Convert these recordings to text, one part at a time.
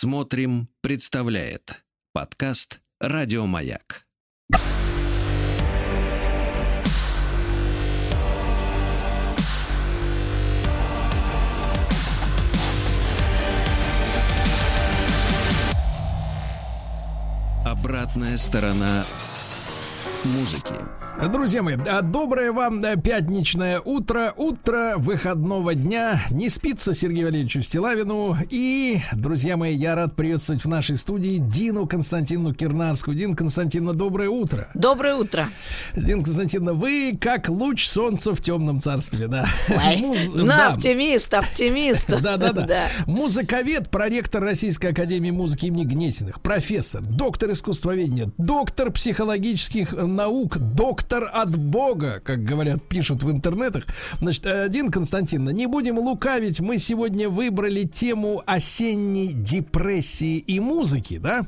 Смотрим, представляет подкаст Радиомаяк. Обратная сторона музыки. Друзья мои, а, доброе вам э, пятничное утро, утро выходного дня. Не спится Сергею Валерьевичу Стилавину. И, друзья мои, я рад приветствовать в нашей студии Дину Константину Кирнарскую. Дин Константиновна, доброе утро. Доброе утро. Дин Константиновна, вы как луч солнца в темном царстве, да. Муз... Ну, да. оптимист, оптимист. Да, да, да. Музыковед, проректор Российской Академии Музыки имени Гнесиных, профессор, доктор искусствоведения, доктор психологических наук, доктор доктор от Бога, как говорят, пишут в интернетах. Значит, один Константин, не будем лукавить, мы сегодня выбрали тему осенней депрессии и музыки, да?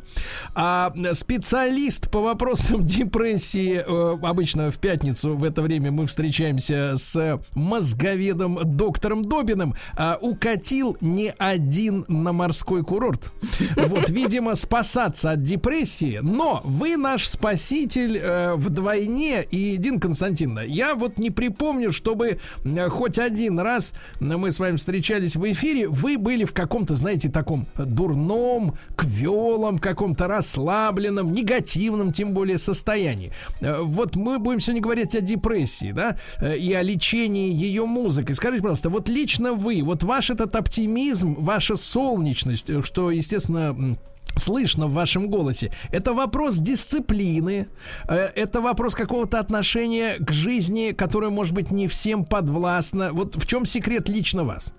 А специалист по вопросам депрессии, э, обычно в пятницу в это время мы встречаемся с мозговедом доктором Добиным, а укатил не один на морской курорт. Вот, видимо, спасаться от депрессии, но вы наш спаситель э, вдвойне и, Дин Константиновна, я вот не припомню, чтобы э, хоть один раз мы с вами встречались в эфире, вы были в каком-то, знаете, таком дурном, квелом, каком-то расслабленном, негативном, тем более, состоянии. Э, вот мы будем сегодня говорить о депрессии, да, э, и о лечении ее музыкой. Скажите, пожалуйста, вот лично вы, вот ваш этот оптимизм, ваша солнечность, что, естественно, слышно в вашем голосе. Это вопрос дисциплины, э, это вопрос какого-то отношения к жизни, которое, может быть, не всем подвластно. Вот в чем секрет лично вас?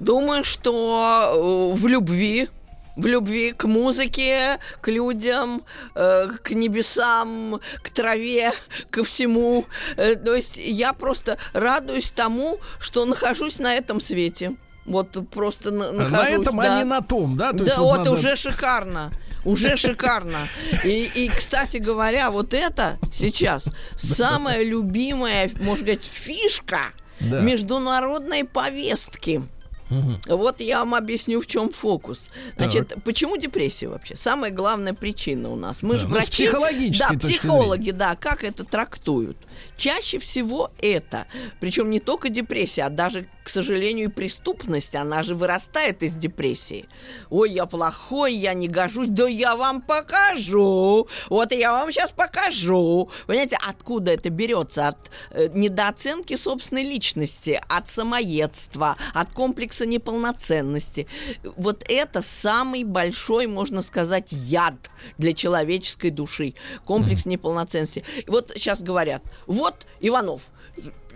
Думаю, что э, в любви, в любви к музыке, к людям, э, к небесам, к траве, ко всему. То есть я просто радуюсь тому, что нахожусь на этом свете. Вот просто на, нахожусь. На этом, да. а не на том, да? То да, вот, вот надо... уже шикарно. Уже шикарно. И, и, кстати говоря, вот это сейчас самая любимая, можно сказать, фишка международной повестки. Угу. Вот я вам объясню, в чем фокус. Значит, так. почему депрессия вообще? Самая главная причина у нас. Мы да, же ну, врачи. Психологически. Да, психологи, да, как это трактуют. Чаще всего это, причем не только депрессия, а даже, к сожалению, и преступность, она же вырастает из депрессии. Ой, я плохой, я не гожусь, да я вам покажу. Вот я вам сейчас покажу. Понимаете, откуда это берется? От э, недооценки собственной личности, от самоедства, от комплекса неполноценности. Вот это самый большой, можно сказать, яд для человеческой души. Комплекс mm. неполноценности. Вот сейчас говорят, вот Иванов,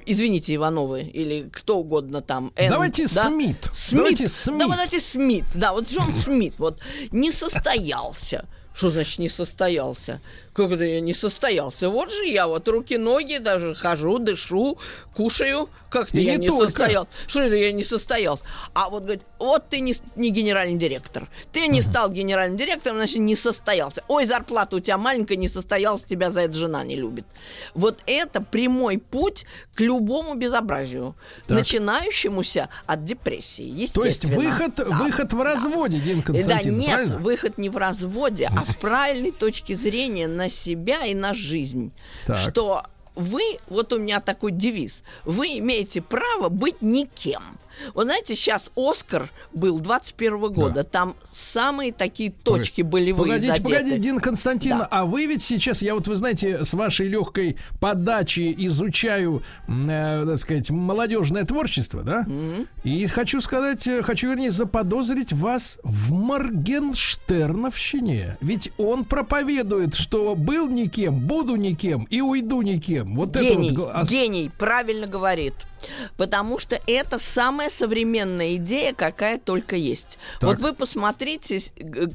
извините, Ивановы или кто угодно там. Н, давайте да? Смит. Смит. Давайте Смит. Да, давайте Смит. Да, вот Джон Смит вот не состоялся. Что значит не состоялся? Как это я не состоялся? Вот же я вот руки-ноги даже хожу, дышу, кушаю. Как-то я не, не состоялся. Что это я не состоялся? А вот говорит, вот ты не, не генеральный директор. Ты не стал генеральным директором, значит, не состоялся. Ой, зарплата у тебя маленькая, не состоялась, тебя за это жена не любит. Вот это прямой путь к любому безобразию, так. начинающемуся от депрессии. То есть выход, да. выход в разводе, да. Дин Константин, Да, нет, правильно? выход не в разводе, а в правильной точке зрения на себя и на жизнь. Так. Что вы, вот у меня такой девиз, вы имеете право быть никем. Вот знаете, сейчас Оскар был 21 -го года, да. там самые такие точки были Погодите, задеты. погодите, Дин Константин, да. а вы ведь сейчас, я вот, вы знаете, с вашей легкой подачи изучаю, э, так сказать, молодежное творчество, да? Mm-hmm. И хочу сказать, э, хочу, вернее, заподозрить вас в Моргенштерновщине. Ведь он проповедует, что был никем, буду никем и уйду никем. Вот гений, это вот... Гений, правильно говорит. Потому что это самая современная идея, какая только есть. Так. Вот вы посмотрите,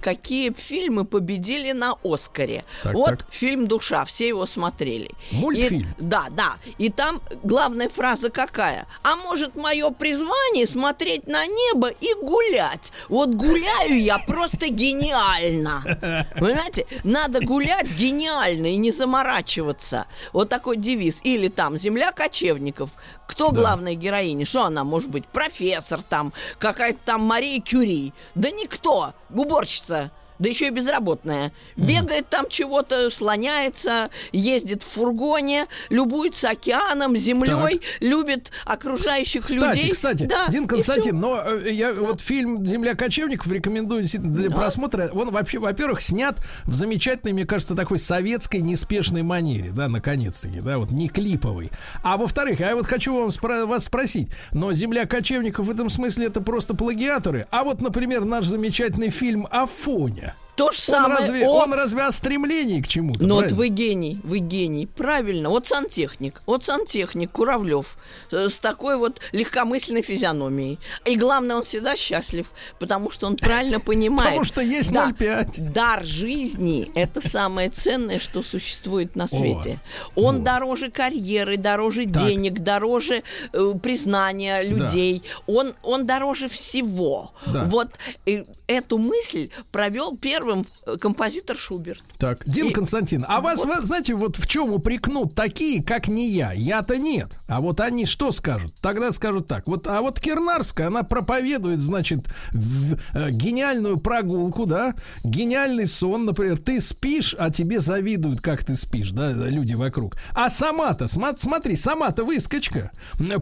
какие фильмы победили на Оскаре. Так, вот так. фильм «Душа», все его смотрели. Мультфильм? И, да, да. И там главная фраза какая? А может, мое призвание смотреть на небо и гулять? Вот гуляю я просто гениально. Понимаете? Надо гулять гениально и не заморачиваться. Вот такой девиз. Или там «Земля кочевников». Кто Да. главная героиня? Что она может быть? Профессор там, какая-то там Мария Кюри. Да никто. Уборщица. Да еще и безработная. Бегает там чего-то, слоняется, ездит в фургоне, любуется океаном, землей, любит окружающих Кстати, людей. кстати, Да, Дин Константин, но э, я вот фильм «Земля кочевников» рекомендую для Да. просмотра. Он вообще, во-первых, снят в замечательной, мне кажется, такой советской неспешной манере, да, наконец-таки, да, вот не клиповый. А во-вторых, я вот хочу вам спро- вас спросить, но «Земля кочевников» в этом смысле это просто плагиаторы, а вот, например, наш замечательный фильм «Афоня» меня. То же Он самое. разве, О, он разве о стремлении к чему-то? Ну вот вы гений, вы гений. Правильно. Вот сантехник. Вот сантехник Куравлев э, с такой вот легкомысленной физиономией. И главное, он всегда счастлив, потому что он правильно понимает. Потому что есть Да, 0,5. Дар жизни – это самое ценное, что существует на свете. Он дороже карьеры, дороже денег, дороже э, признания людей. Он, он дороже всего. Вот э, эту мысль провел первым э, композитор Шуберт. Так, Дин И- Константин, а вас, Вот. вы знаете, вот в чем упрекнут такие, как не я? Я-то нет. А вот они что скажут? Тогда скажут так. Вот, а вот Кирнарская, она проповедует, значит, в- э, гениальную прогулку, да? Гениальный сон, например. Ты спишь, а тебе завидуют, как ты спишь, да, люди вокруг. А сама-то, смотри, сама-то выскочка.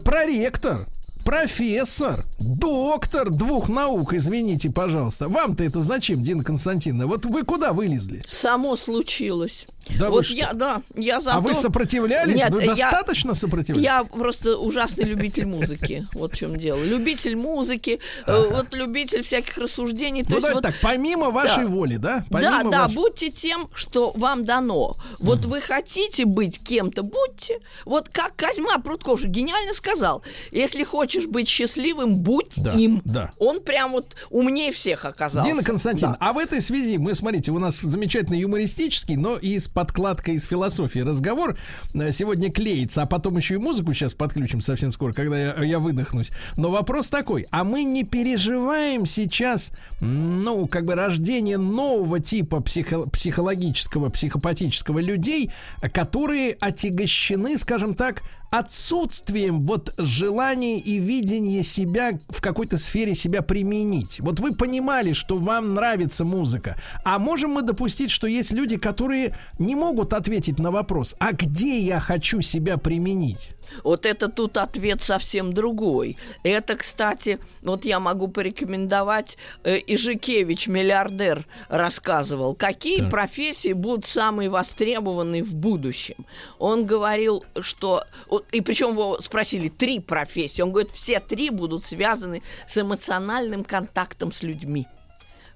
Проректор. Профессор, доктор двух наук, извините, пожалуйста. Вам-то это зачем, Дина Константиновна? Вот вы куда вылезли? Само случилось. Да вот я, да, я за А вы сопротивлялись? Нет, вы я- достаточно сопротивлялись? Я просто ужасный любитель музыки. Вот в чем дело. Любитель музыки, э, вот любитель всяких рассуждений. Ну, давайте так, помимо вашей воли, да? Да, да, будьте тем, что вам дано. Вот вы хотите быть кем-то, будьте. Вот как Козьма Прутков же гениально сказал. Если хочешь быть счастливым, будь Да, им. да. Он прям вот умнее всех оказался. Дина Константин, Да. а в этой связи мы, смотрите, у нас замечательный юмористический, но и с подкладкой из философии разговор э, сегодня клеится, а потом еще и музыку сейчас подключим совсем скоро, когда я, я выдохнусь. Но вопрос такой, а мы не переживаем сейчас, ну, как бы рождение нового типа психо- психологического, психопатического людей, э, которые отягощены, скажем так, отсутствием вот желания и видения себя в какой-то сфере себя применить. Вот вы понимали, что вам нравится музыка, а можем мы допустить, что есть люди, которые не могут ответить на вопрос, а где я хочу себя применить? Вот это тут ответ совсем другой. Это, кстати, вот я могу порекомендовать, э, Ижикевич, миллиардер, рассказывал, какие Так. профессии будут самые востребованные в будущем. Он говорил, что... вот, И причем его спросили, три профессии. Он говорит, все три будут связаны с эмоциональным контактом с людьми.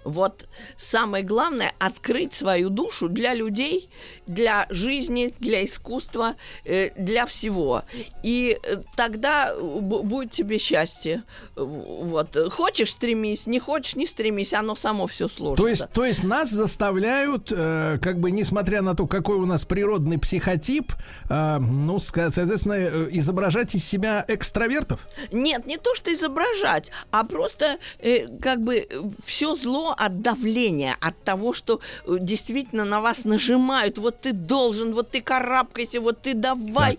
Вот самое главное открыть свою душу для людей, для жизни, для искусства, э, для всего. И э, тогда бу- будет тебе счастье. Э, Вот хочешь стремись, не хочешь не стремись, оно само все сложится. То есть, то есть нас заставляют, э, как бы, несмотря на то, какой у нас природный психотип, э, ну, соответственно, э, изображать из себя экстравертов. Нет, не то, что изображать, а просто э, как бы все зло от давления, от того, что э, действительно на вас нажимают. Вот ты должен, вот ты карабкайся, вот ты давай.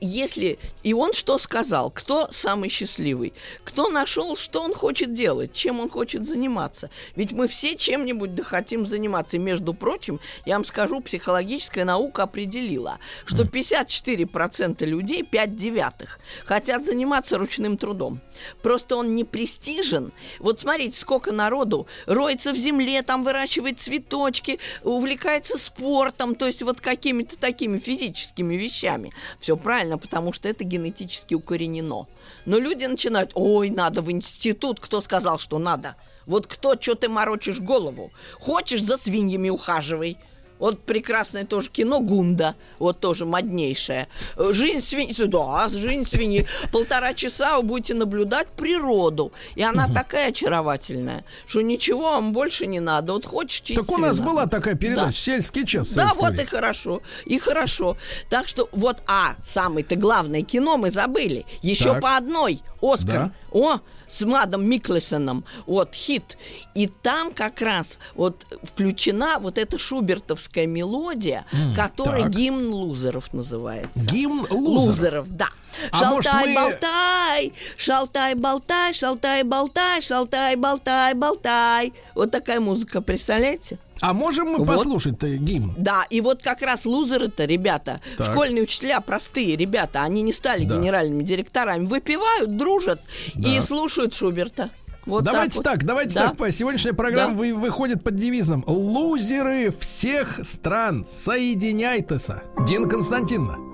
Если и он что сказал, кто самый счастливый, кто нашел, что он хочет делать, чем он хочет заниматься. Ведь мы все чем-нибудь да хотим заниматься. И, между прочим, я вам скажу, психологическая наука определила, что 54% людей, 5 девятых, хотят заниматься ручным трудом. Просто он не престижен. Вот смотрите, сколько народу роется в земле, там выращивает цветочки, увлекается спортом, то есть вот какими-то такими физическими вещами. Все правильно, потому что это генетически укоренено. Но люди начинают, ой, надо в институт, кто сказал, что надо? Вот кто, что ты морочишь голову? Хочешь, за свиньями ухаживай. Вот прекрасное тоже кино Гунда, вот тоже моднейшее. Жизнь свиньи, да, жизнь свиньи. Полтора часа вы будете наблюдать природу. И она такая очаровательная, что ничего вам больше не надо. Вот хочешь чистить Так у нас была такая передача Да. «Сельский час». Да, вот и хорошо, и хорошо. Так что вот, а, самое-то главное кино мы забыли. Еще Так. по одной. Оскар. Да. О, с Мадом Миклесоном. Вот, хит. И там как раз вот включена вот эта шубертовская мелодия, которая так. гимн лузеров называется. Гимн лузеров. Лузеров, да. А может, Шалтай, мы- болтай, шалтай, болтай, шалтай, болтай, шалтай, болтай, болтай. Вот такая музыка, представляете? А можем мы Вот. послушать-то гимн? Да, и вот как раз лузеры-то, ребята, Так. школьные учителя, простые ребята, они не стали Да. генеральными директорами, выпивают, дружат и Да. слушают Шуберта. Вот давайте вот. так, давайте Да. так. Сегодняшняя программа Да. вы- выходит под девизом «Лузеры всех стран, соединяйтесь». Дин Константиновна,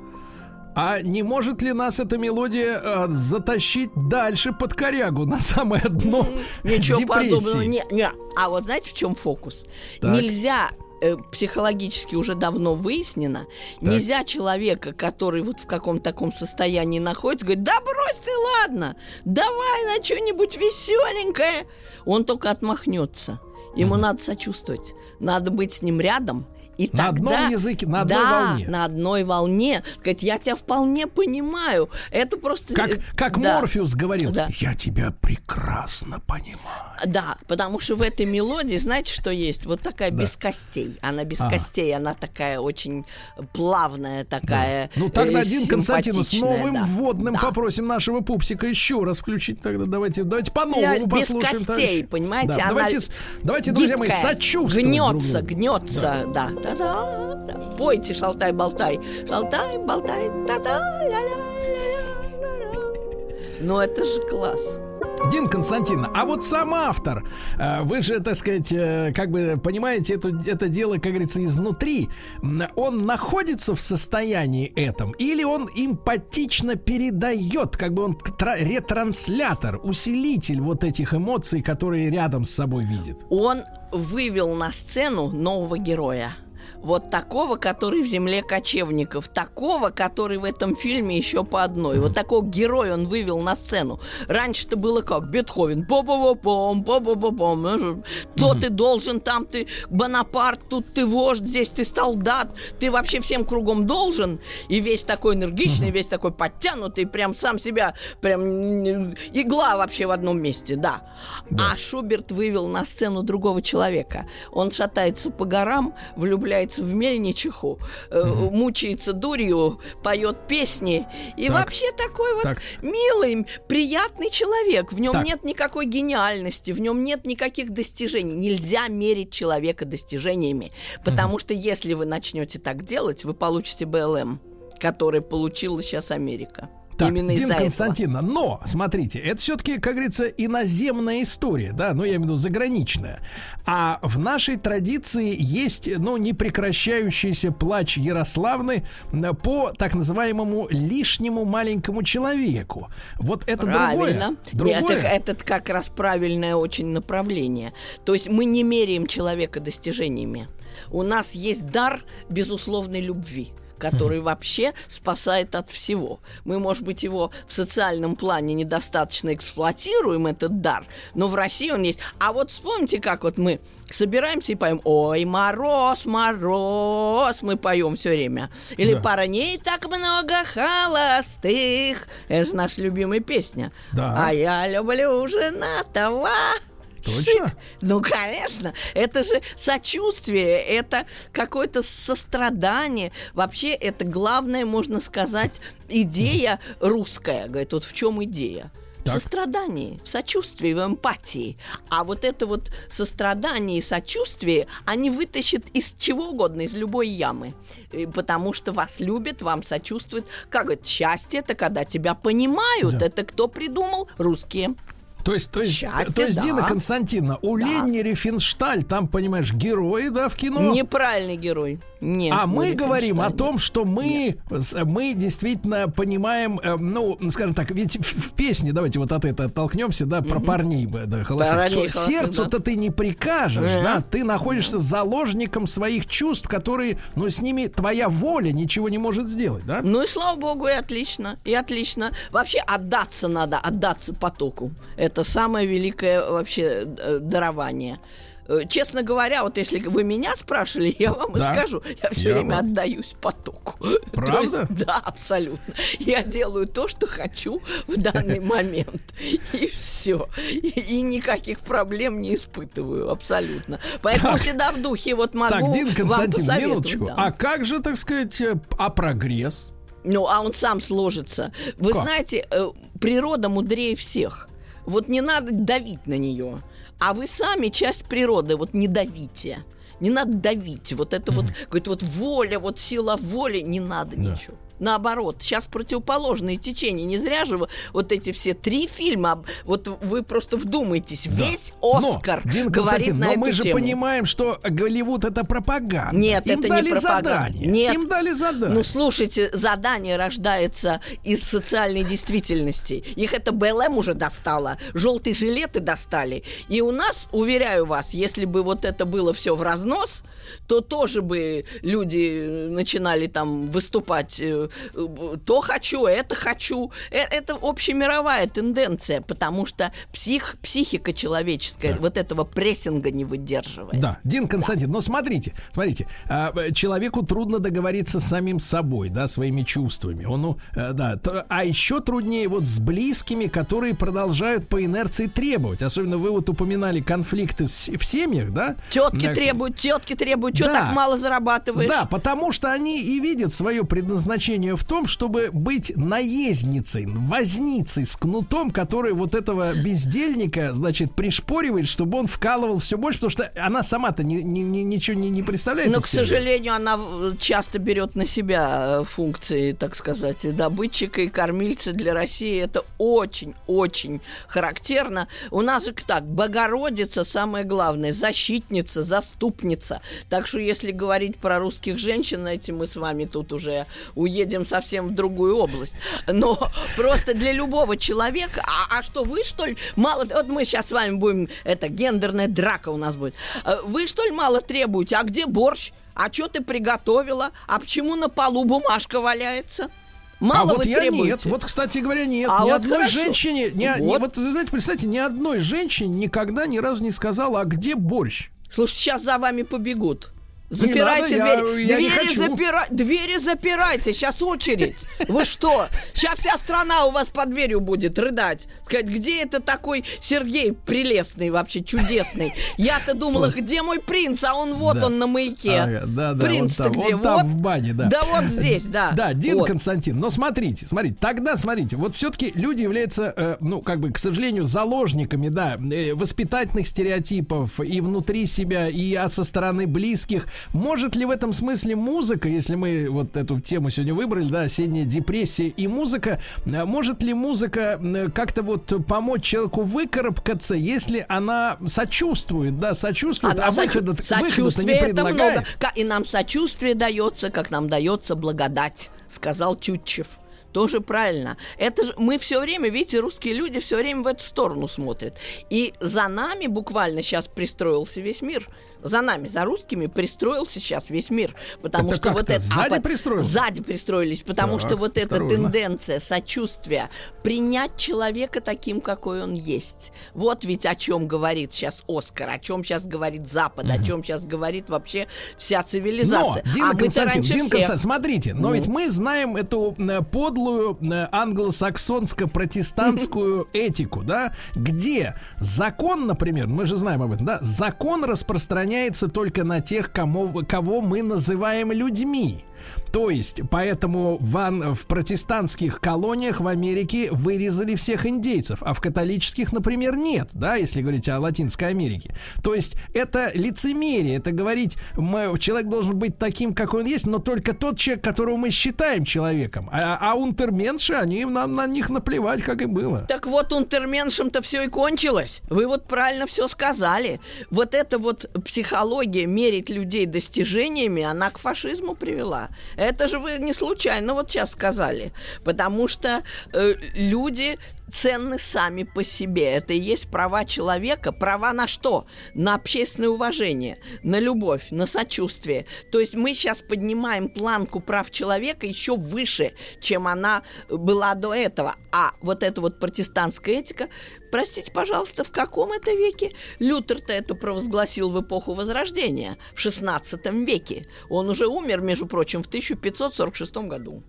а не может ли нас эта мелодия э, затащить дальше под корягу на самое дно Ничего депрессии? подобного. Не, не. А вот знаете, в чем фокус? Так. Нельзя э, психологически уже давно выяснено, нельзя человека, который вот в каком-то таком состоянии находится, говорит, да брось ты, ладно, давай на что-нибудь веселенькое. Он только отмахнется. Ему надо сочувствовать, надо быть с ним рядом. И На одном тогда- языке, на одной да, волне. на одной волне. Сказать, я тебя вполне понимаю. Это просто... Как, э, как да. Морфеус говорил, Да. я тебя прекрасно понимаю. Да, потому что в этой мелодии, знаете, что есть? Вот такая без костей. Она без А. костей, она такая очень плавная, такая. Ну тогда, э, Дин Константинов, с новым да. вводным Да. попросим нашего пупсика еще раз включить тогда. Давайте, давайте по-новому без послушаем. костей, товарищи. понимаете, Да, она давайте, давайте, друзья мои, друг Гнется, другу. гнется, да. да, да, да. Пойте, шалтай-болтай. Шалтай-болтай, та-та-ля-ля-ля-ля-ля. Ну это же класс. Дин Константиновна, а вот сам автор, э, вы же, так сказать, э, как бы понимаете это, это дело, как говорится, изнутри, он находится в состоянии этом, или он эмпатично передает, как бы он тра- ретранслятор, усилитель вот этих эмоций, которые рядом с собой видит. Он вывел на сцену нового героя. Вот такого, который в земле кочевников, такого, который в этом фильме еще по одной. Вот такого героя он вывел на сцену. Раньше-то было как? Бетховен. по по пом по по пом То ты должен, там ты Бонапарт, тут ты вождь, здесь ты солдат. Ты вообще всем кругом должен. И весь такой энергичный, весь такой подтянутый, прям сам себя, прям игла вообще в одном месте, да. А Шуберт вывел на сцену другого человека. Он шатается по горам, влюбляется в мельничиху, э, мучается дурью, поет песни. И Так. вообще такой вот Так. милый, приятный человек. В нем Так. нет никакой гениальности, в нем нет никаких достижений. Нельзя мерить человека достижениями. Потому что если вы начнете так делать, вы получите БЛМ, который получила сейчас Америка. Так, Именно Дин из-за этого. Но, смотрите, это все-таки, как говорится, иноземная история, да, ну, я имею в виду заграничная. А в нашей традиции есть, ну, непрекращающийся плач Ярославны по так называемому лишнему маленькому человеку. Вот это Правильно. другое. Нет, Другое. это, это как раз правильное очень направление. То есть мы не меряем человека достижениями. У нас есть дар безусловной любви который вообще спасает от всего. Мы, может быть, его в социальном плане недостаточно эксплуатируем, этот дар, но в России он есть. А вот вспомните, как вот мы собираемся и поем «Ой, мороз, мороз», мы поем все время. Или Да. «Парней так много холостых». Это же наша любимая песня. Да. А я люблю женатого. Точно? Ну, конечно. Это же сочувствие, это какое-то сострадание. Вообще, это главная, можно сказать, идея русская. Говорит, вот в чем идея? В Так. сострадании, в сочувствии, в эмпатии. А вот это вот сострадание и сочувствие, они вытащат из чего угодно, из любой ямы. И Потому что вас любят, вам сочувствуют. Как говорит, счастье это когда тебя понимают. Да. Это кто придумал? Русские. То есть, то есть, Счастье, то есть да. Дина Константиновна, у Да. Ленни Рифеншталь, там, понимаешь, герои, да, в кино. Неправильный герой. Нет, А мы говорим о том, что мы, мы действительно понимаем, э, ну, скажем так, ведь в, в песне, давайте вот от этого оттолкнемся, да, про парней, да, холостых. Сердцу-то ты не прикажешь, Мгм. да, ты находишься заложником своих чувств, которые, ну, с ними твоя воля ничего не может сделать, да? Ну и слава богу, и отлично, и отлично. Вообще отдаться надо, отдаться потоку. Это самое великое вообще э, дарование. Э, Честно говоря, вот если вы меня спрашивали, я вам Да. и скажу, я все Я время вам. отдаюсь потоку. Правда? Есть, да, абсолютно. Я делаю то, что хочу в данный момент. И все. И, и никаких проблем не испытываю, абсолютно. Поэтому Так. всегда в духе вот могу так, Дин вам Константин, посоветовать, минуточку. да. А как же, так сказать, э, а прогресс? Ну, а он сам сложится. Вы Как? знаете, природа мудрее всех. Вот не надо давить на нее. А вы сами часть природы, вот не давите. Не надо давить. Вот это вот, говорит, вот воля, вот сила воли, не надо Да. ничего. Наоборот, сейчас противоположные течения. Не зря же вы, вот эти все три фильма, вот вы просто вдумайтесь, Да. весь Оскар но, Дин говорит на но мы же тему. понимаем, что Голливуд это пропаганда. Нет, Им это не дали пропаганда. задание. Нет. Им дали задание. Ну, слушайте, задание рождается из социальной действительности. Их это БЛМ уже достало, желтые жилеты достали. И у нас, уверяю вас, если бы вот это было все в разнос, то тоже бы люди э, начинали там выступать э, то хочу, это хочу. Э, Это общемировая тенденция, потому что псих, психика человеческая Да. вот этого прессинга не выдерживает. Да, Дин Константин, но смотрите, смотрите, а, э, человеку трудно договориться с самим собой, да, своими чувствами. Он, ну, э, да, а еще труднее вот с близкими, которые продолжают по инерции требовать. Особенно вы вот упоминали конфликты в семьях, да? Тетки Э, требуют, тетки требуют, что Да. так мало зарабатываешь? Да, потому что они и видят свое предназначение в том, чтобы быть наездницей, возницей с кнутом, который вот этого бездельника, значит, пришпоривает, чтобы он вкалывал все больше, потому что она сама-то ни- ни- ни- ничего не, не представляет. Но, к сожалению, она часто берет на себя э, функции, так сказать, и добытчика и кормильца для России. Это очень-очень характерно. У нас же так, Богородица самое главное, защитница, заступница. Так что, если говорить про русских женщин, эти мы с вами тут уже уедем совсем в другую область. Но просто для любого человека, а, а что вы, что ли, мало... Вот мы сейчас с вами будем, это, гендерная драка у нас будет. Э, Вы, что ли, мало требуете? А где борщ? А что ты приготовила? А почему на полу бумажка валяется? Мало а вот я требуете. нет. Вот, кстати говоря, нет. А ни вот одной хорошо. женщине, ни, ни- Вот. вот, вы знаете, представьте, ни одной женщине никогда ни разу не сказала, а где борщ? Слушай, сейчас за вами побегут. Запирайте надо, я- двери. я не двери, запира- двери запирайте, сейчас очередь. Вы что? Сейчас вся страна у вас под дверью будет рыдать. Сказать, где это такой Сергей прелестный, вообще чудесный? Я-то думала, Слушай. где мой принц, а он вот Да. он на маяке. Ага, да, да, Принц-то где? он там вот. в бане, да. Да вот здесь, да. Да, Дин Вот. Константин, но смотрите, смотрите, тогда смотрите, вот все-таки люди являются, э, ну, как бы, к сожалению, заложниками, да, э, воспитательных стереотипов и внутри себя, и а со стороны близких. Может ли в этом смысле музыка, если мы вот эту тему сегодня выбрали, да, осенняя депрессия и музыка, э, может ли музыка э, как-то вот помочь человеку выкарабкаться, если она сочувствует, да, сочувствует, Она а сочу- выхода, выхода не предлагает? много. И нам сочувствие дается, как нам дается благодать, сказал Тютчев. Тоже правильно. Это же мы все время, видите, русские люди все время в эту сторону смотрят. И за нами буквально сейчас пристроился весь мир. За нами, за русскими пристроился сейчас весь мир. Потому Это что вот это. сзади по- пристроился? Сзади пристроились, потому Так, что вот эта осторожно. тенденция сочувствия, принять человека таким, какой он есть. Вот ведь о чем говорит сейчас Оскар, о чем сейчас говорит Запад, о чем сейчас говорит вообще вся Но, цивилизация. Дина а Константин, Дина. Константин, смотрите, но ведь мы знаем эту э, подлую э, англосаксонско-протестантскую этику, да, где закон, например, мы же знаем об этом, да, закон распространяется только на тех, кому, кого мы называем людьми. То есть, поэтому в, ан- в протестантских колониях в Америке вырезали всех индейцев, а в католических, например, нет, да, если говорить о Латинской Америке. То есть, это лицемерие, это говорить, мы, человек должен быть таким, какой он есть, но только тот человек, которого мы считаем человеком. А, а унтерменши, они нам на них наплевать, как и было. Так вот, унтерменшем-то все и кончилось. Вы вот правильно все сказали. Вот эта вот психология мерить людей достижениями, она к фашизму привела. Это же вы не случайно вот сейчас сказали. Потому что э, люди ценны сами по себе. Это и есть права человека. Права на что? На общественное уважение, на любовь, на сочувствие. То есть мы сейчас поднимаем планку прав человека еще выше, чем она была до этого. А вот эта вот протестантская этика, простите, пожалуйста, в каком это веке? Лютер-то это провозгласил в эпоху Возрождения, в 16 веке. Он уже умер, между прочим, в 1546 году.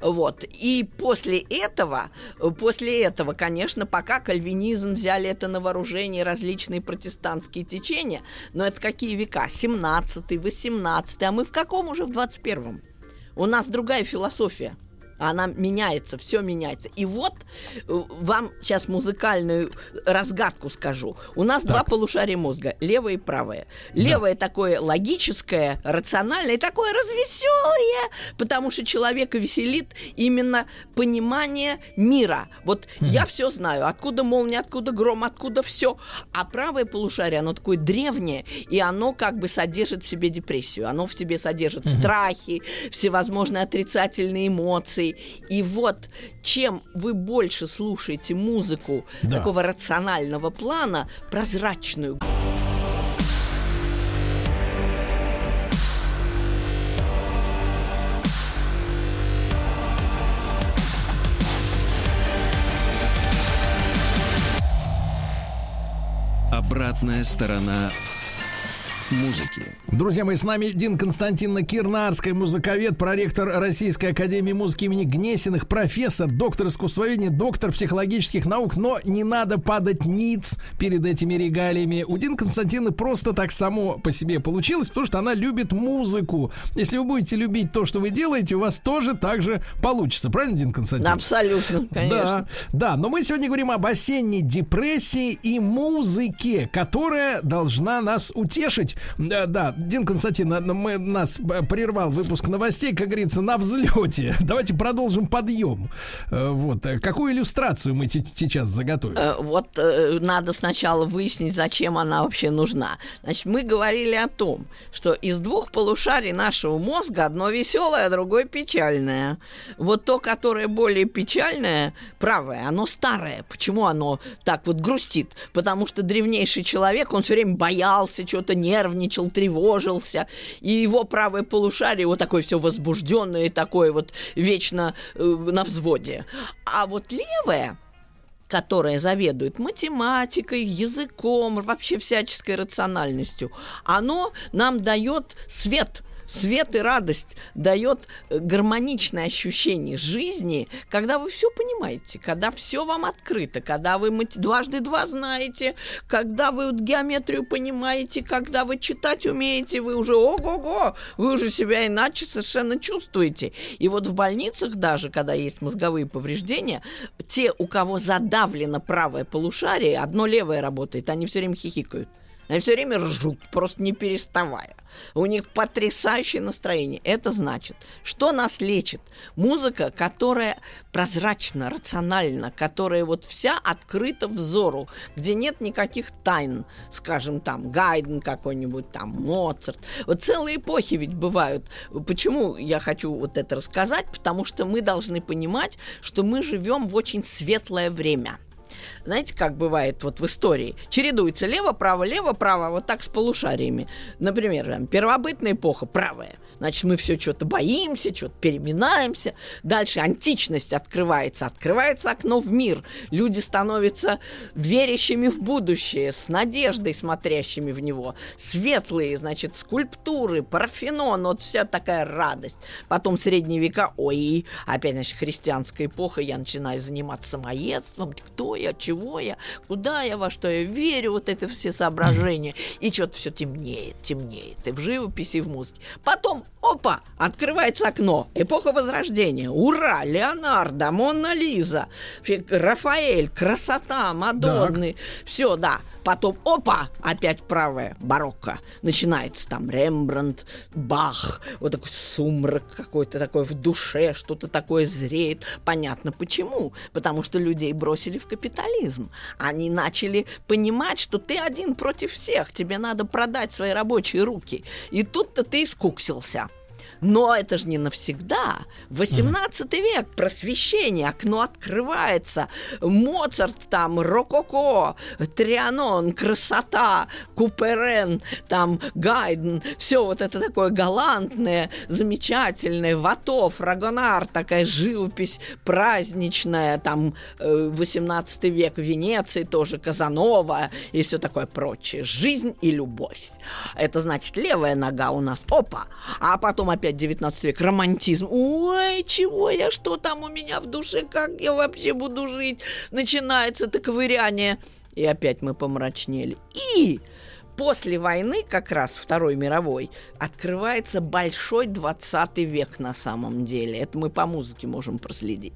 Вот. И после этого, после этого, конечно, пока кальвинизм взяли это на вооружение различные протестантские течения, но это какие века? 17 18 а мы в каком уже в 21-м? У нас другая философия. Она меняется, все меняется. И вот э, вам сейчас музыкальную разгадку скажу. У нас так. два полушария мозга, левое и правое. Левое да. такое логическое, рациональное, и такое развеселое, потому что человека веселит именно понимание мира. Вот mm. я все знаю, откуда молния, откуда гром, откуда все. А правое полушарие, оно такое древнее, и оно как бы содержит в себе депрессию. Оно в себе содержит mm-hmm. страхи, всевозможные отрицательные эмоции эмоций. И вот чем вы больше слушаете музыку да. такого рационального плана, прозрачную. Обратная сторона музыки. Друзья мои, с нами Дин Константиновна Кирнарская, музыковед, проректор Российской Академии Музыки имени Гнесиных, профессор, доктор искусствоведения, доктор психологических наук, но не надо падать ниц перед этими регалиями. У Дин Константиновны просто так само по себе получилось, потому что она любит музыку. Если вы будете любить то, что вы делаете, у вас тоже так же получится. Правильно, Дин Константиновна? Абсолютно, конечно. Да, да, но мы сегодня говорим об осенней депрессии и музыке, которая должна нас утешить да, да, Дин Константин, мы, нас прервал выпуск новостей, как говорится, на взлете. Давайте продолжим подъем. Э, вот. Какую иллюстрацию мы сейчас заготовим? Э, вот э, надо сначала выяснить, зачем она вообще нужна. Значит, мы говорили о том, что из двух полушарий нашего мозга одно веселое, а другое печальное. Вот то, которое более печальное, правое, оно старое. Почему оно так вот грустит? Потому что древнейший человек, он все время боялся, что-то нервничал, нервничал, тревожился, и его правое полушарие вот такое все возбужденное, такое вот вечно э, на взводе. А вот левое, которое заведует математикой, языком, вообще всяческой рациональностью, оно нам дает свет – свет и радость дает э, гармоничное ощущение жизни, когда вы все понимаете, когда все вам открыто, когда вы дважды два знаете, когда вы геометрию понимаете, когда вы читать умеете, вы уже ого-го, вы уже себя иначе совершенно чувствуете. И вот в больницах даже, когда есть мозговые повреждения, те, у кого задавлено правое полушарие, одно левое работает, они все время хихикают. Они все время ржут, просто не переставая. У них потрясающее настроение. Это значит, что нас лечит? Музыка, которая прозрачна, рациональна, которая вот вся открыта взору, где нет никаких тайн, скажем, там, Гайден какой-нибудь, там, Моцарт. Вот целые эпохи ведь бывают. Почему я хочу вот это рассказать? Потому что мы должны понимать, что мы живем в очень светлое время – знаете, как бывает вот в истории, чередуется лево, право, лево, право, вот так с полушариями. Например, там, первобытная эпоха, правая. Значит, мы все что-то боимся, что-то переминаемся. Дальше античность открывается, открывается окно в мир. Люди становятся верящими в будущее, с надеждой смотрящими в него. Светлые, значит, скульптуры, парфенон, вот вся такая радость. Потом средние века, ой, опять, значит, христианская эпоха, я начинаю заниматься самоедством. Кто я, чего я, куда я, во что я верю, вот это все соображения. И что-то все темнеет, темнеет. И в живописи, и в музыке. Потом, опа, открывается окно. Эпоха Возрождения. Ура! Леонардо, Мона Лиза, Рафаэль, красота, Мадонны. Все, да. Потом, опа, опять правая, барокко. Начинается там Рембрандт, Бах, вот такой сумрак какой-то такой в душе, что-то такое зреет. Понятно почему. Потому что людей бросили в капитализм. Они начали понимать, что ты один против всех, тебе надо продать свои рабочие руки. И тут-то ты искуксился. Но это же не навсегда. 18 mm. век, просвещение, окно открывается. Моцарт там, рококо, Трианон, красота, Куперен, там Гайден. Все вот это такое галантное, замечательное. Ватов, Рагонар, такая живопись праздничная. Там 18 э, век Венеции тоже, Казанова и все такое прочее. Жизнь и любовь. Это значит левая нога у нас, опа, а потом опять 19 век, романтизм. Ой, чего я, что там у меня в душе, как я вообще буду жить? Начинается это ковыряние. И опять мы помрачнели. И после войны, как раз Второй мировой, открывается большой 20 век на самом деле. Это мы по музыке можем проследить.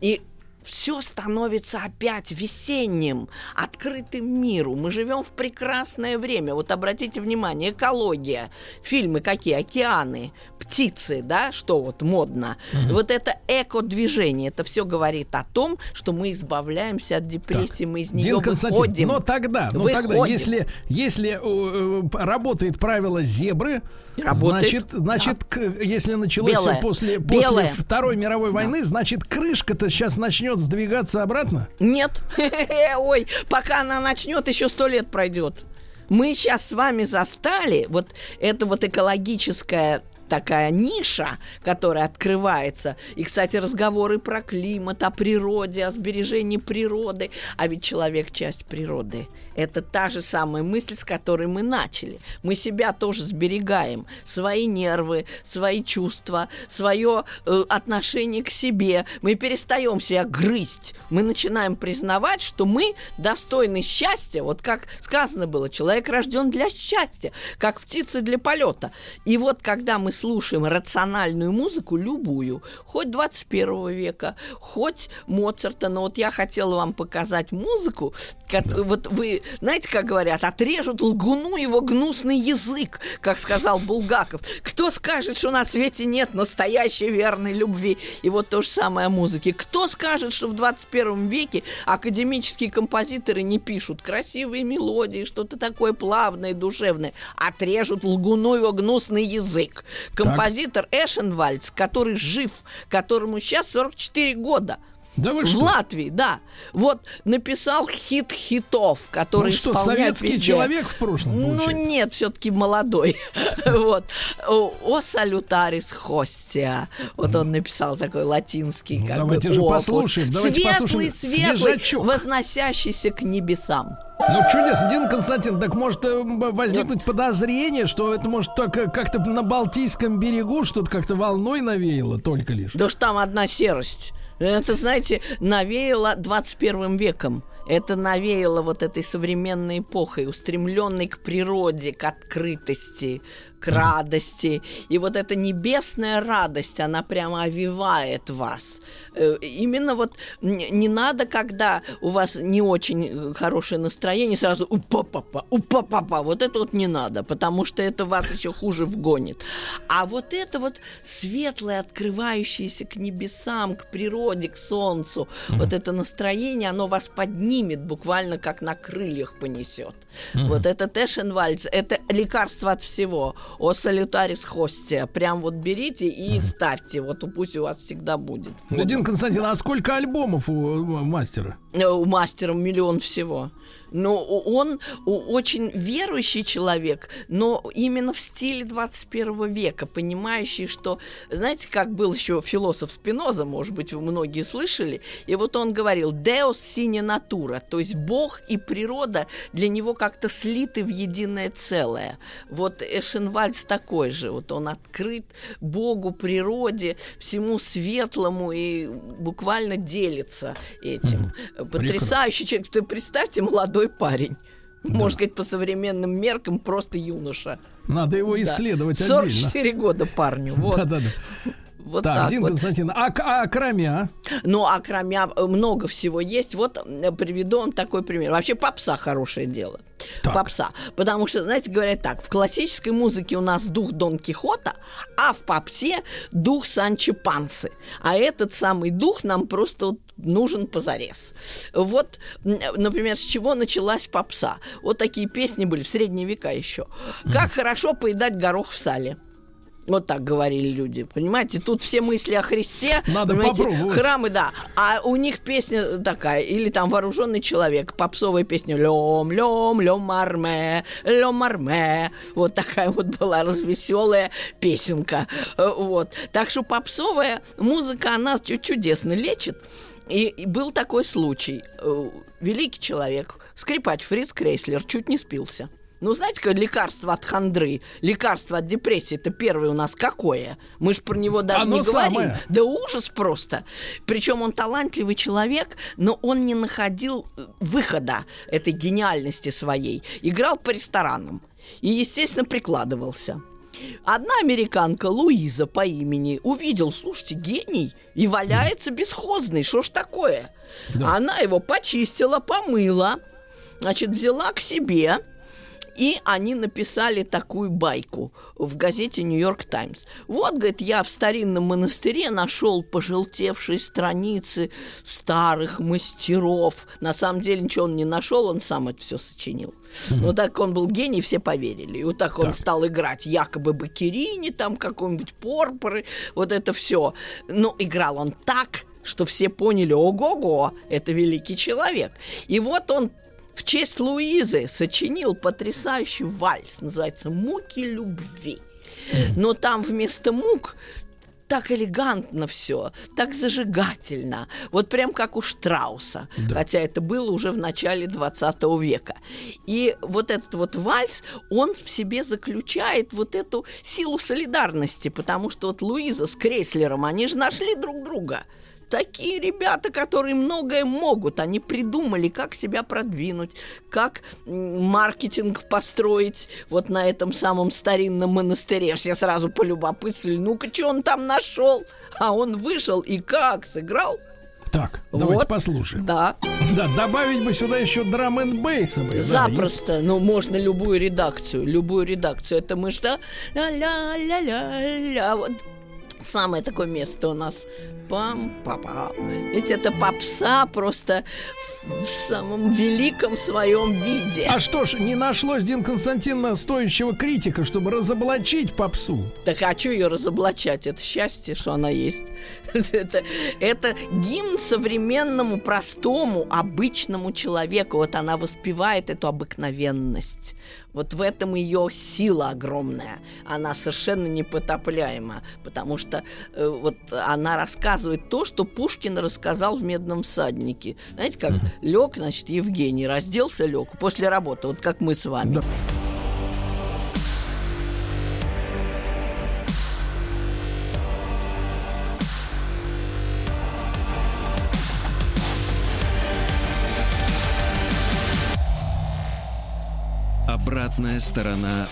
И все становится опять весенним, открытым миру. Мы живем в прекрасное время. Вот обратите внимание, экология, фильмы какие, океаны, птицы, да, что вот модно. Угу. Вот это эко-движение, это все говорит о том, что мы избавляемся от депрессии, так. мы из нее Дин выходим. Но тогда, но выходим. тогда, если, если э, э работает правило зебры, Работает. Значит, значит, да. если началось Белое. все после, после Второй мировой войны, да. значит, крышка-то сейчас начнет сдвигаться обратно? Нет. Ой, пока она начнет, еще сто лет пройдет. Мы сейчас с вами застали вот это вот экологическое такая ниша, которая открывается. И, кстати, разговоры про климат, о природе, о сбережении природы. А ведь человек часть природы. Это та же самая мысль, с которой мы начали. Мы себя тоже сберегаем. Свои нервы, свои чувства, свое э, отношение к себе. Мы перестаем себя грызть. Мы начинаем признавать, что мы достойны счастья. Вот как сказано было, человек рожден для счастья, как птицы для полета. И вот когда мы слушаем рациональную музыку, любую, хоть 21 века, хоть Моцарта, но вот я хотела вам показать музыку, как, да. вот вы, знаете, как говорят, отрежут лгуну его гнусный язык, как сказал Булгаков. Кто скажет, что на свете нет настоящей верной любви? И вот то же самое о музыке. Кто скажет, что в 21 веке академические композиторы не пишут красивые мелодии, что-то такое плавное, душевное? Отрежут лгуну его гнусный язык. Композитор так. Эшенвальдс, который жив, которому сейчас 44 года. Да вы что? В Латвии, да. Вот написал хит хитов, который Он что, советский везде. человек в прошлом ну, получается? Ну нет, все-таки молодой. вот. О салютарис хостия. Вот он написал такой латинский как Давайте же послушаем. Послушаем. Светлый, возносящийся к небесам. Ну, чудесно. Дин Константин, так может э, возникнуть подозрение, что это может только как-то на Балтийском берегу что-то как-то волной навеяло только лишь? Да что там одна серость. Это, знаете, навеяло 21 веком. Это навеяло вот этой современной эпохой, устремленной к природе, к открытости, к радости. И вот эта небесная радость, она прямо овивает вас. Э, именно вот не надо, когда у вас не очень э, хорошее настроение, сразу упа-папа, упа-папа. Вот это вот не надо, потому что это вас еще хуже вгонит. А вот это вот светлое, открывающееся к небесам, к природе, к солнцу, mm-hmm. вот это настроение, оно вас поднимет, буквально как на крыльях понесет. Mm-hmm. Вот это Тэшенвальдс, это лекарство от всего о салютарис хостия. Прям вот берите и ставьте. Вот пусть у вас всегда будет. Один Константин, а сколько альбомов у мастера? Э, у мастера миллион всего но он очень верующий человек, но именно в стиле 21 века, понимающий, что, знаете, как был еще философ Спиноза, может быть, вы многие слышали, и вот он говорил «Deus sine natura», то есть Бог и природа для него как-то слиты в единое целое. Вот Эшенвальдс такой же, вот он открыт Богу, природе, всему светлому и буквально делится этим. Потрясающий человек. Ты представьте, молодой молодой парень. Да. Можно сказать, по современным меркам просто юноша. Надо его исследовать да. 44 отдельно. года парню. Вот. Да-да-да. Вот так, так Дин вот. Константин, а, а кроме? Ну, а кроме э, много всего есть. Вот приведу вам такой пример. Вообще попса хорошее дело. Так. Попса. Потому что, знаете, говорят так, в классической музыке у нас дух Дон Кихота, а в попсе дух Санчо Пансы. А этот самый дух нам просто нужен позарез. Вот, например, с чего началась попса. Вот такие песни были в средние века еще. Как хорошо поедать горох в сале. Вот так говорили люди, понимаете? Тут все мысли о Христе, Надо попробовать. храмы, да. А у них песня такая, или там вооруженный человек, попсовая песня лем, лем, лем марме, лем марме. Вот такая вот была развеселая песенка. Вот. Так что попсовая музыка, она чудесно лечит. И, и был такой случай. Великий человек, скрипач Фриц Крейслер чуть не спился. Ну, знаете, как лекарство от хандры, лекарство от депрессии, это первое у нас какое? Мы же про него даже Оно не говорим. самое. Да ужас просто. Причем он талантливый человек, но он не находил э, выхода этой гениальности своей. Играл по ресторанам и, естественно, прикладывался. Одна американка, Луиза по имени, увидел, слушайте, гений, и валяется бесхозный. Что ж такое? Да. Она его почистила, помыла, значит, взяла к себе, и они написали такую байку в газете «Нью-Йорк Таймс». Вот, говорит, я в старинном монастыре нашел пожелтевшие страницы старых мастеров. На самом деле ничего он не нашел, он сам это все сочинил. Но так он был гений, все поверили. И вот так, он Так. стал играть якобы Бакерини, там какой-нибудь Порпоры, вот это все. Но играл он так, что все поняли, ого-го, это великий человек. И вот он в честь Луизы сочинил потрясающий вальс, называется «Муки любви». Но там вместо мук так элегантно все, так зажигательно, вот прям как у Штрауса, хотя это было уже в начале 20 века. И вот этот вот вальс, он в себе заключает вот эту силу солидарности, потому что вот Луиза с Крейслером, они же нашли друг друга. Такие ребята, которые многое могут, они придумали, как себя продвинуть, как маркетинг построить вот на этом самом старинном монастыре. Все сразу полюбопытствовали, ну-ка, что он там нашел? А он вышел и как сыграл? Так, давайте Вот. послушаем. Да, Да, добавить бы сюда еще драм н бейса бы. да, запросто. Ну, можно любую редакцию, любую редакцию. Это мы что? Ля-ля-ля-ля-ля. Вот самое такое место у нас. пам па па Ведь это попса просто в, самом великом своем виде. А что ж, не нашлось, Дин Константиновна, стоящего критика, чтобы разоблачить попсу? Так а что ее разоблачать? Это счастье, что она есть. это, это гимн современному, простому, обычному человеку. Вот она воспевает эту обыкновенность. Вот в этом ее сила огромная. Она совершенно непотопляема, потому что э, вот она рассказывает то, что Пушкин рассказал в «Медном всаднике». Знаете, как лег, значит, Евгений, разделся, лег после работы, вот как мы с вами. Да. Обратная сторона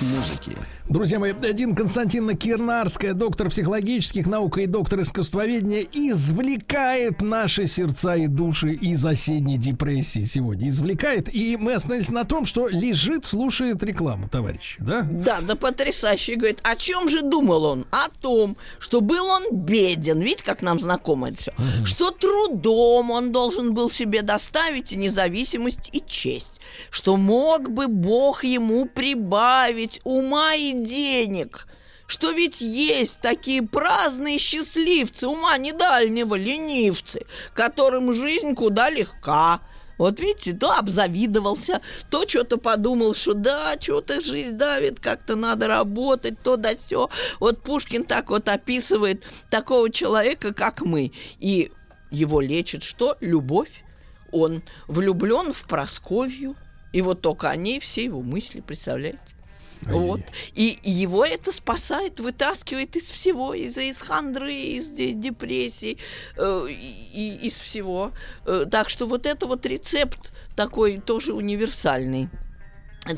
музыки. Друзья мои, Дин Константиновна Кирнарская, доктор психологических наук и доктор искусствоведения, извлекает наши сердца и души из осенней депрессии сегодня. Извлекает. И мы остановились на том, что лежит, слушает рекламу, товарищи. Да? Да, да потрясающе. Говорит, о чем же думал он? О том, что был он беден. Видите, как нам знакомо это все. Что трудом он должен был себе доставить и независимость, и честь. Что мог бы Бог ему прибавить ума и денег. Что ведь есть такие праздные счастливцы, ума недальнего, ленивцы, которым жизнь куда легка. Вот видите, то обзавидовался, то что-то подумал, что да, что-то жизнь давит, как-то надо работать, то да сё. Вот Пушкин так вот описывает такого человека, как мы. И его лечит что? Любовь. Он влюблен в Просковью. И вот только о ней все его мысли, представляете? Вот. И его это спасает, вытаскивает из всего, из, из хандры, из де- депрессии, э, и, из всего. Э, так что вот это вот рецепт такой тоже универсальный.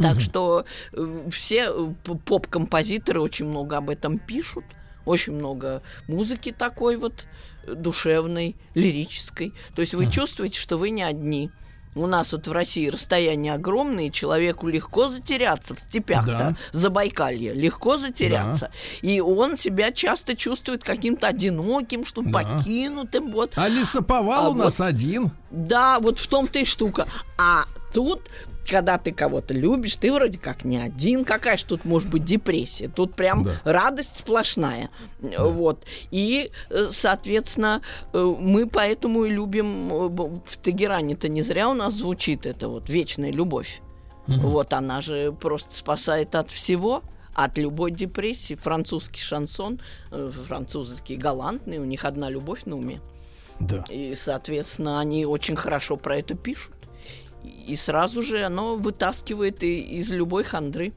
Так что э, все э, поп-композиторы очень много об этом пишут. Очень много музыки такой вот э, душевной, лирической. То есть вы чувствуете, что вы не одни. У нас вот в России расстояние огромное, и человеку легко затеряться в степях-то, Да. Забайкалье, легко затеряться. И он себя часто чувствует каким-то одиноким, что Да. покинутым. Вот. А лесоповал А у нас один. Да, вот в том-то и штука. А тут, когда ты кого-то любишь, ты вроде как не один. Какая же тут может быть депрессия? Тут прям Да. радость сплошная. Вот. И, э, соответственно, э, мы поэтому и любим э, в Тегеране-то не зря у нас звучит это вот вечная любовь. Вот она же просто спасает от всего. От любой депрессии. Французский шансон, французы такие галантные, у них одна любовь на уме. Да. И, соответственно, они очень хорошо про это пишут. И сразу же оно вытаскивает и из любой хандры.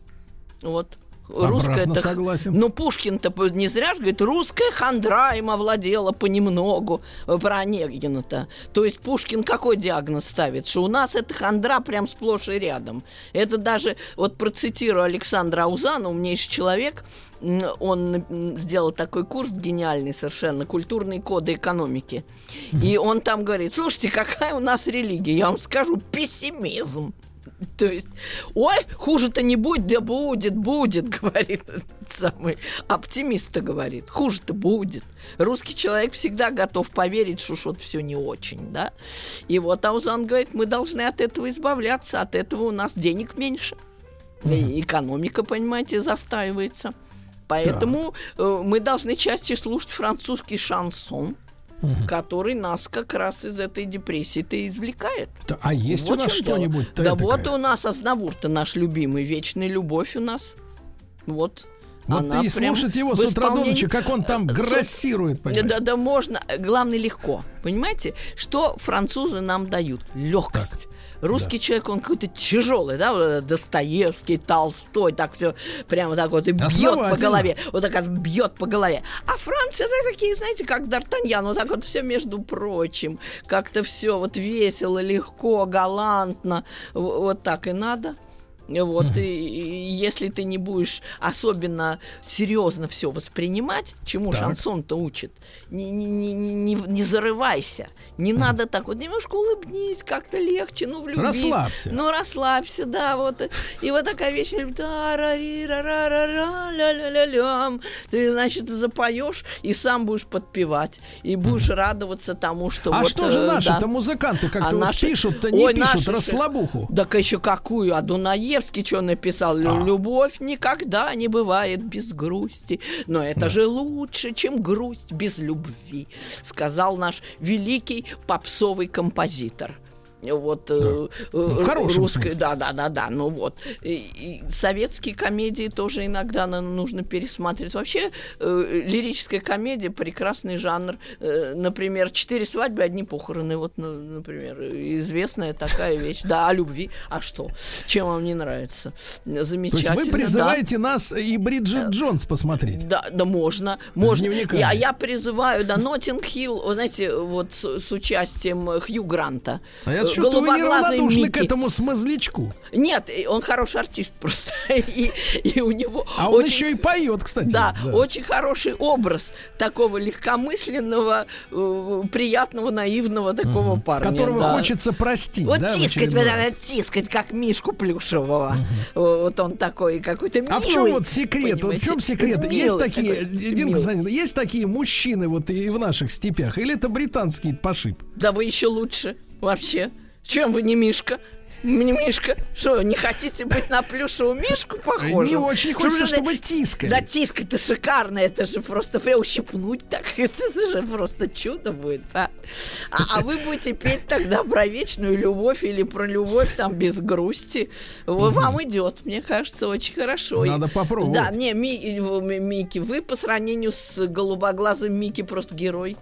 Вот. Русская это... согласен. Ну, Пушкин-то не зря же говорит, русская хандра им овладела понемногу про Онегина-то. То есть Пушкин какой диагноз ставит? Что у нас эта хандра прям сплошь и рядом. Это даже, вот процитирую Александра Аузана, умнейший человек, он сделал такой курс гениальный совершенно, культурные коды экономики. И он там говорит, слушайте, какая у нас религия? Я вам скажу, пессимизм. То есть, ой, хуже-то не будет, да будет, будет, говорит самый оптимист говорит. Хуже-то будет. Русский человек всегда готов поверить, что что-то все не очень, да. И вот Аузан говорит, мы должны от этого избавляться, от этого у нас денег меньше. Угу. И экономика, понимаете, застаивается. Поэтому да. Э, мы должны чаще слушать французский шансон угу. который нас как раз из этой депрессии-то извлекает. Да, а есть вот у нас что-нибудь? Да вот у нас Азнавур-то наш любимый, вечная любовь у нас. Вот. Вот Она ты слушать его с утра до ночи, как он там грассирует. Да, да, да, можно. Главное, легко. Понимаете, что французы нам дают? Легкость. Так. Русский да. человек, он какой-то тяжелый, да, Достоевский, Толстой, так все прямо так вот и бьет по голове. Вот так вот бьет по голове. А Франция это такие, знаете, как Д'Артаньян, вот так вот все между прочим. Как-то все вот весело, легко, галантно. Вот так и надо. Вот, и, и если ты не будешь особенно серьезно все воспринимать, чему так. шансон-то учит, не, не, не, не, не зарывайся. Не надо так вот немножко улыбнись, как-то легче, ну, влюбись. Расслабься. Ну, расслабься, да, вот. И вот такая вещь, ты, значит, запоешь и сам будешь подпевать, и будешь радоваться тому, что А вот, что же наши-то да. музыканты как-то а вот наши... пишут-то, не Ой, пишут, наши... расслабуху? Так еще какую? А Дунаев Достоевский что написал? А. Любовь никогда не бывает без грусти. Но это да. же лучше, чем грусть без любви, сказал наш великий попсовый композитор вот да. э, ну, в русской, да, да, да, да, ну вот и, и советские комедии тоже иногда нужно пересматривать. Вообще э, лирическая комедия прекрасный жанр. Э, например, четыре свадьбы, одни похороны, вот, ну, например, известная такая вещь. Да, о любви. А что? Чем вам не нравится? Замечательно. То есть вы призываете да. нас и Бриджит э, Джонс посмотреть? Да, да, можно, можно. Я, я призываю, да, Ноттинг Хилл, знаете, вот с, с участием Хью Гранта. А я чувствую, вы неравнодушны к этому смазлячку. Нет, он хороший артист просто. и, и у него а он еще и поет, кстати. Да, да, очень хороший образ такого легкомысленного, э, приятного, наивного такого угу. парня. Которого да. хочется простить. Вот да, тискать, надо тискать, как Мишку Плюшевого. Угу. Вот он такой какой-то милый. А в чем вот секрет? Вот в чем секрет? Милый есть такие, Дин есть такие мужчины вот и в наших степях? Или это британский пошиб? Да вы еще лучше вообще. Чем вы не Мишка? Не Мишка, что, не хотите быть на плюшевую Мишку похожим? Не очень хочется, чтобы тискали. Да тиска-то шикарная, это же просто прям ущипнуть так, это же просто чудо будет, а? А, а вы будете петь тогда про вечную любовь или про любовь там без грусти. Вам идет, мне кажется, очень хорошо. Надо попробовать. Да, не, Ми, Мики, вы по сравнению с голубоглазым Мики просто герой.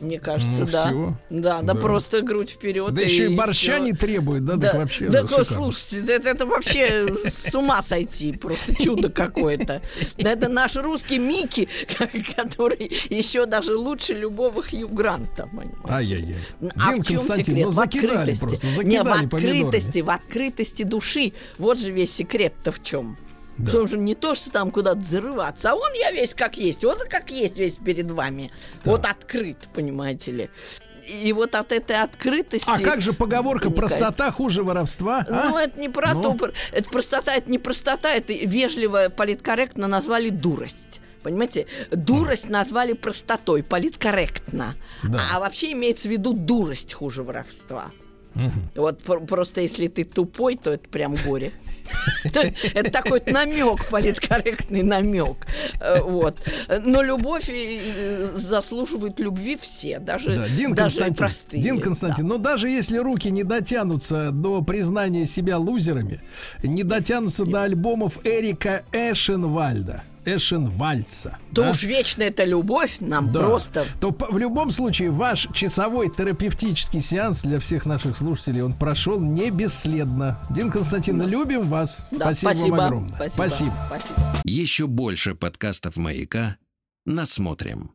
Мне кажется, ну, да. Все. да. Да, да, просто грудь вперед. Да и еще и борща все. не требует, да, да так вообще. Да, да слушайте, это, это вообще с ума сойти, просто чудо какое-то. Это наш русский Микки, который еще даже лучше любого Хью Гранта. Ай-яй-яй. А Дин в чем Константин, секрет? Ну, в просто, закидали Не, в открытости, в открытости души. Вот же весь секрет-то в чем. Да. Потому что не то, что там куда-то зарываться, а он я весь как есть, вот как есть весь перед вами. Да. Вот открыт, понимаете ли. И вот от этой открытости... А как же поговорка. «простота хуже воровства»? А? Ну, это не про ну. то. Это простота, это не простота, это вежливо, политкорректно назвали дурость. Понимаете, дурость назвали простотой, политкорректно. Да. А вообще имеется в виду дурость хуже воровства. Угу. Вот просто если ты тупой, то это прям горе. Это такой намек, политкорректный намек. Э, вот. Но любовь заслуживает любви все, даже, даже простые. Дин Константин, но даже если руки не дотянутся до признания себя лузерами, не дотянутся до альбомов Эрика Эшенвальда, Эшенвальца. То да? уж вечная эта любовь нам Да. просто... То в любом случае ваш часовой терапевтический сеанс для всех наших слушателей, он прошел не бесследно. Дин Константин, любим вас. Да, спасибо, вам огромное. Спасибо. спасибо. спасибо. Еще больше подкастов «Маяка» насмотрим.